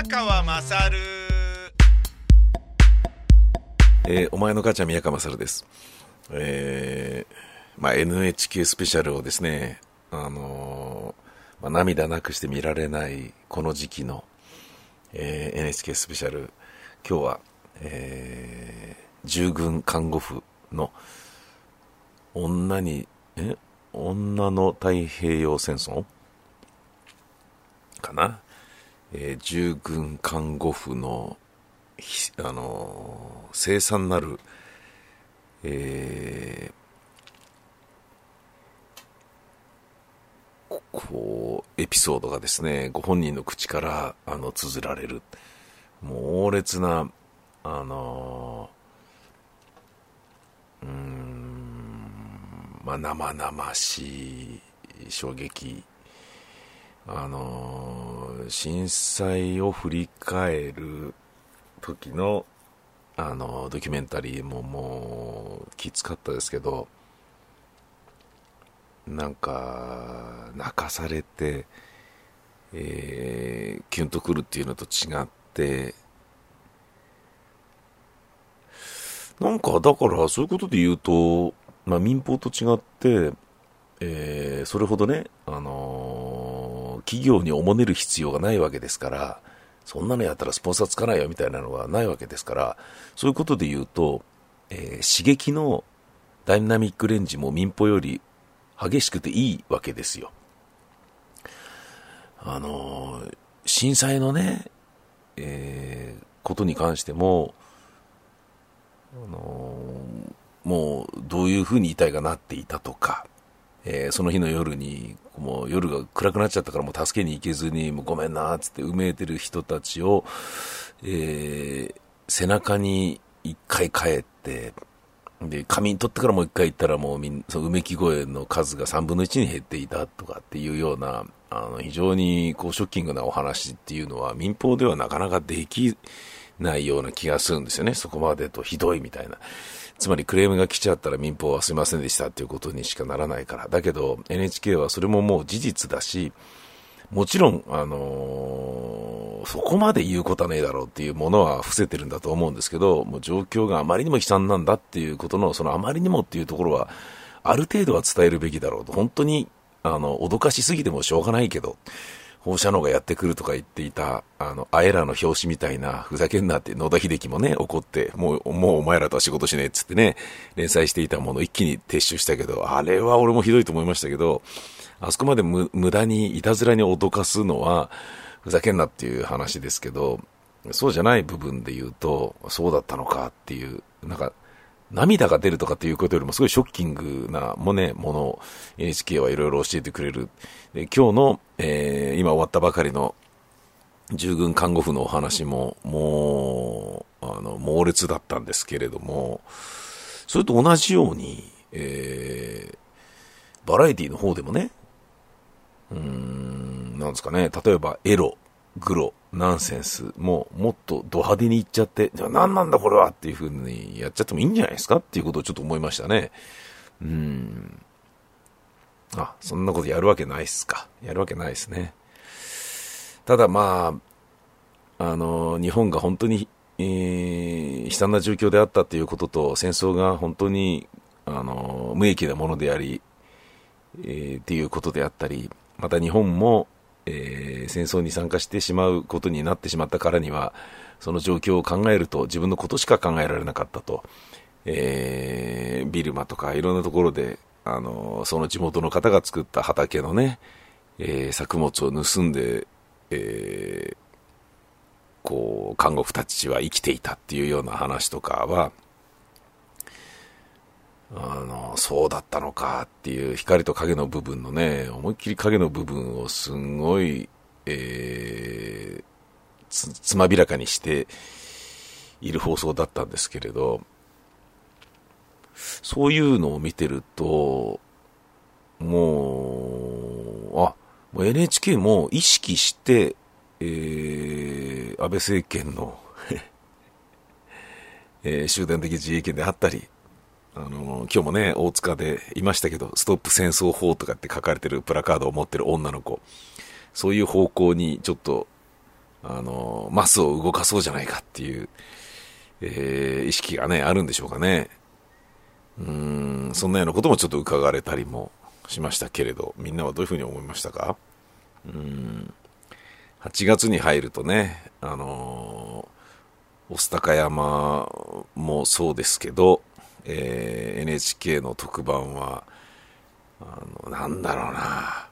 宮川まさるえーお前の母ちゃん宮川勝です。えーまあ、NHK スペシャルをですね、あのーまあ、涙なくして見られないこの時期の、えー NHK スペシャル、今日は、えー従軍看護婦の女に、え女の太平洋戦争？かな、えー従軍看護婦のあのー凄惨なる、えーここうエピソードがですねご本人の口からあの綴られる。猛烈なあのーうんまあ生々しい衝撃。あのー震災を振り返る時のあのドキュメンタリーももうきつかったですけどなんか泣かされて、えーキュンとくるっていうのと違ってなんかだからそういうことで言うと、まあ、民放と違って、えーそれほどね、あの企業におもねる必要がないわけですから、そんなのやったらスポンサーつかないよみたいなのがないわけですから、そういうことで言うと、えー刺激のダイナミックレンジも民放より激しくていいわけですよ。あのー震災のね、えーことに関しても、あのーもうどういうふうに遺体がなっていたとか、えーその日の夜に、もう夜が暗くなっちゃったからもう助けに行けずに、もうごめんなっつって埋めてる人たちを、えー背中に一回帰って、で、仮眠取ってからもう一回行ったらもうみんそうめき声の数が3分の1に減っていたとかっていうような、あの、非常にこうショッキングなお話っていうのは民放ではなかなかできないような気がするんですよね。そこまでとひどいみたいな。つまりクレームが来ちゃったら民放はすいませんでしたっていうことにしかならないから。だけど NHK はそれももう事実だし、もちろん、あのーそこまで言うことはねえだろうっていうものは伏せてるんだと思うんですけど、もう状況があまりにも悲惨なんだっていうことの、そのあまりにもっていうところは、ある程度は伝えるべきだろうと。本当に、あの、脅かしすぎてもしょうがないけど、放射能がやってくるとか言っていた、あの、あえらの表紙みたいな、ふざけんなって野田秀樹もね、怒って、もう、もうお前らとは仕事しねえっつってね、連載していたもの一気に撤収したけど、あれは俺もひどいと思いましたけど、あそこまで無無駄にいたずらに脅かすのは、ふざけんなっていう話ですけど、そうじゃない部分で言うと、そうだったのかっていう、なんか、涙が出るとかっていうことよりもすごいショッキングなもね、ものを NHK はいろいろ教えてくれる。で今日の、えー今終わったばかりの従軍看護婦のお話も、もう、あの、猛烈だったんですけれども、それと同じように、えーバラエティの方でもね、うーん、なんですかね、例えばエロ、グロ、ナンセンスもうもっとド派手にいっちゃって、じゃあ何なんだこれはっていう風にやっちゃってもいいんじゃないですかっていうことをちょっと思いましたね。うん。あ、そんなことやるわけないっすか。やるわけないですね。ただまあ、あの、日本が本当に、えー悲惨な状況であったということと、戦争が本当に、あの、無益なものであり、えーっていうことであったり、また日本も、えー戦争に参加してしまうことになってしまったからには、その状況を考えると自分のことしか考えられなかったと、えービルマとかいろんなところで、あのその地元の方が作った畑のね、えー作物を盗んで、えーこう、看護婦たちは生きていたっていうような話とかは、あの、そうだったのかっていう光と影の部分のね、思いっきり影の部分をすんごい、えーつ、つまびらかにしている放送だったんですけれど、そういうのを見てると、もう、あ、もう NHK も意識して、えー安倍政権の、えー集団的自衛権であったり、あの今日もね、大塚でいましたけど、ストップ戦争法とかって書かれてるプラカードを持ってる女の子、そういう方向にちょっと、あの、マスを動かそうじゃないかっていう、えー、意識がね、あるんでしょうかね。うん、そんなようなこともちょっと伺われたりもしましたけれど、みんなはどういうふうに思いましたか？うん、8月に入るとね、あのー、御巣鷹山もそうですけど、えー、NHK の特番は、あの、なんだろうな、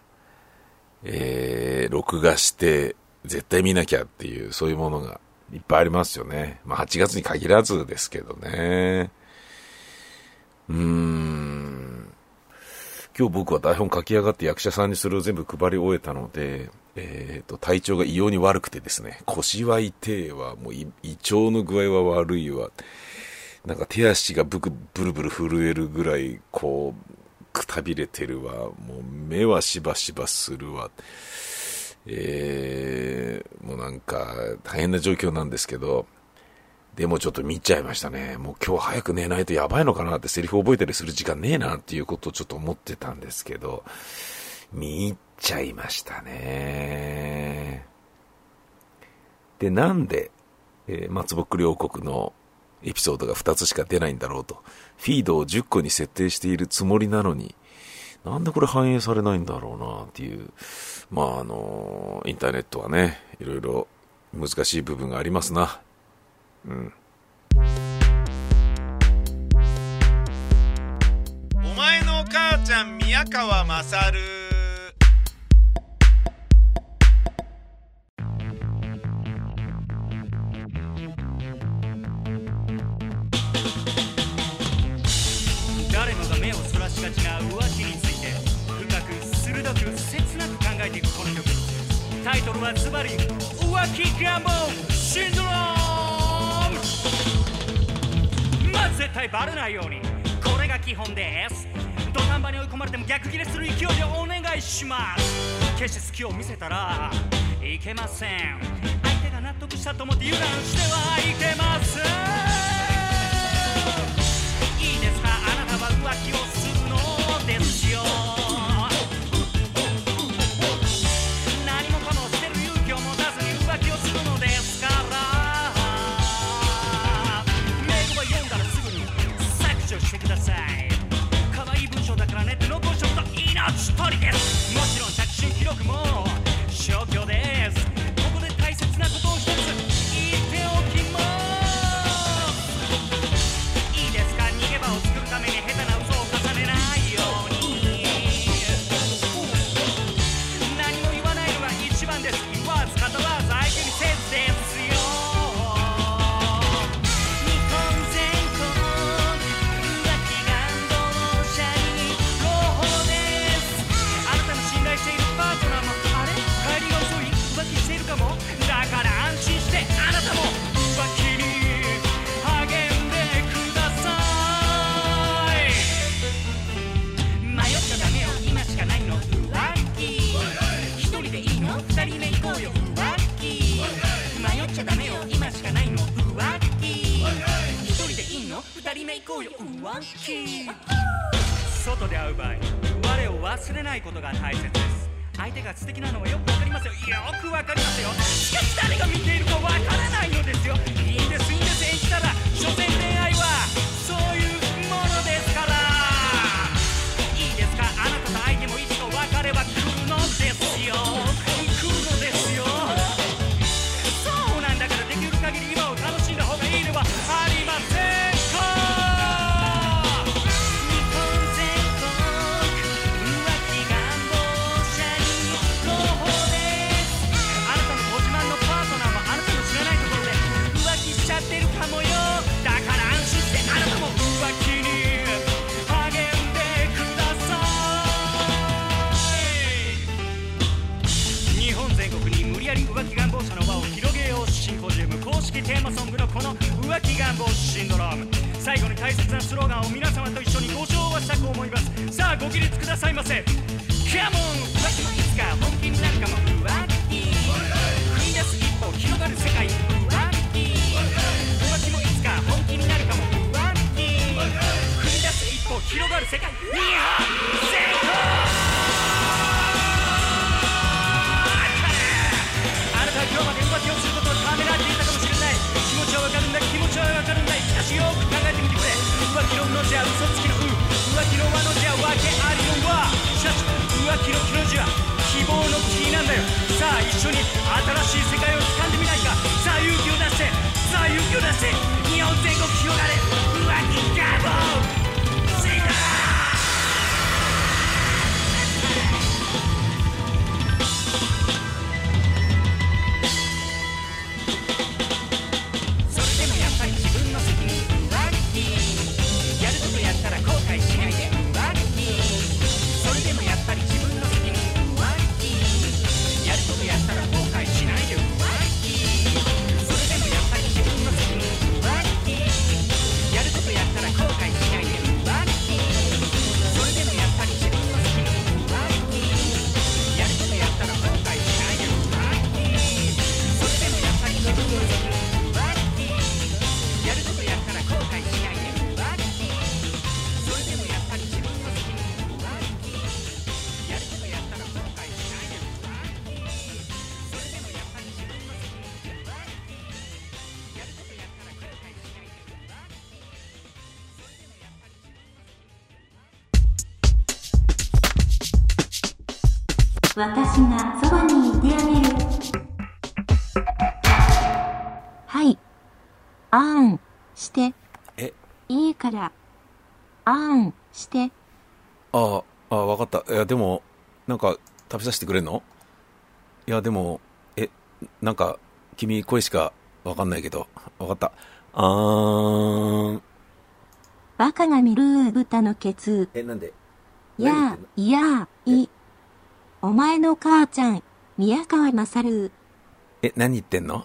えー、録画して絶対見なきゃっていう、そういうものがいっぱいありますよね。まあ8月に限らずですけどね。うーん。今日僕は台本書き上がって役者さんにそれを全部配り終えたので、えっ、ー、と、体調が異様に悪くてですね、腰は痛いわ、もう胃腸の具合は悪いわ、なんか手足がブクブルブル震えるぐらい、こう、くたびれてるわ、もう目はしばしばするわ、えー、もうなんか大変な状況なんですけど、でもちょっと見ちゃいましたね。もう今日早く寝ないとやばいのかなってセリフ覚えたりする時間ねえなっていうことをちょっと思ってたんですけど、見入っちゃいましたね。で、なんで、えー、松木両国のエピソードが2つしか出ないんだろうと。フィードを10個に設定しているつもりなのに、なんでこれ反映されないんだろうなっていう。まあ、あの、インターネットはね、いろいろ難しい部分がありますな。うん。お前の母ちゃん宮川勝タイトルはズバリ浮気願望シンドロームまず絶対バレないように。これが基本です。土壇場に追い込まれても逆ギレする勢いでお願いします。決して好きを見せたらいけません。相手が納得したと思って油断してはいけません。いいですか？あなたは浮気を忘れないことが大切です。相手が素敵なのはよくわかりますよ。よくわかりますよ。しかし誰が見ているかわからないのですよ。いいんですいいんです。演じたら所詮恋愛は浮気願望者の輪を広げようシンポジウム公式テーマソングのこの浮気願望シンドローム。最後に大切なスローガンを皆様と一緒にご唱和したく思います。さあご起立くださいませ。カモン浮気もいつか本気になるかも浮気。踏み出す一歩広がる世界浮気浮気もいつか本気になるかも浮気。踏み出す一歩広がる世界。日本私がそばにいてあげる。はい。あん、して。え？いいから。あん、して。ああ、ああ、わかった。いや、でも、なんか、食べさせてくれんの？いや、でも、え、なんか、君、声しかわかんないけど。わかった。あーん。バカが見る豚のケツ。え、なんで？いやあ、いやあ、い。お前の母ちゃん、宮川勝。え、何言ってんの？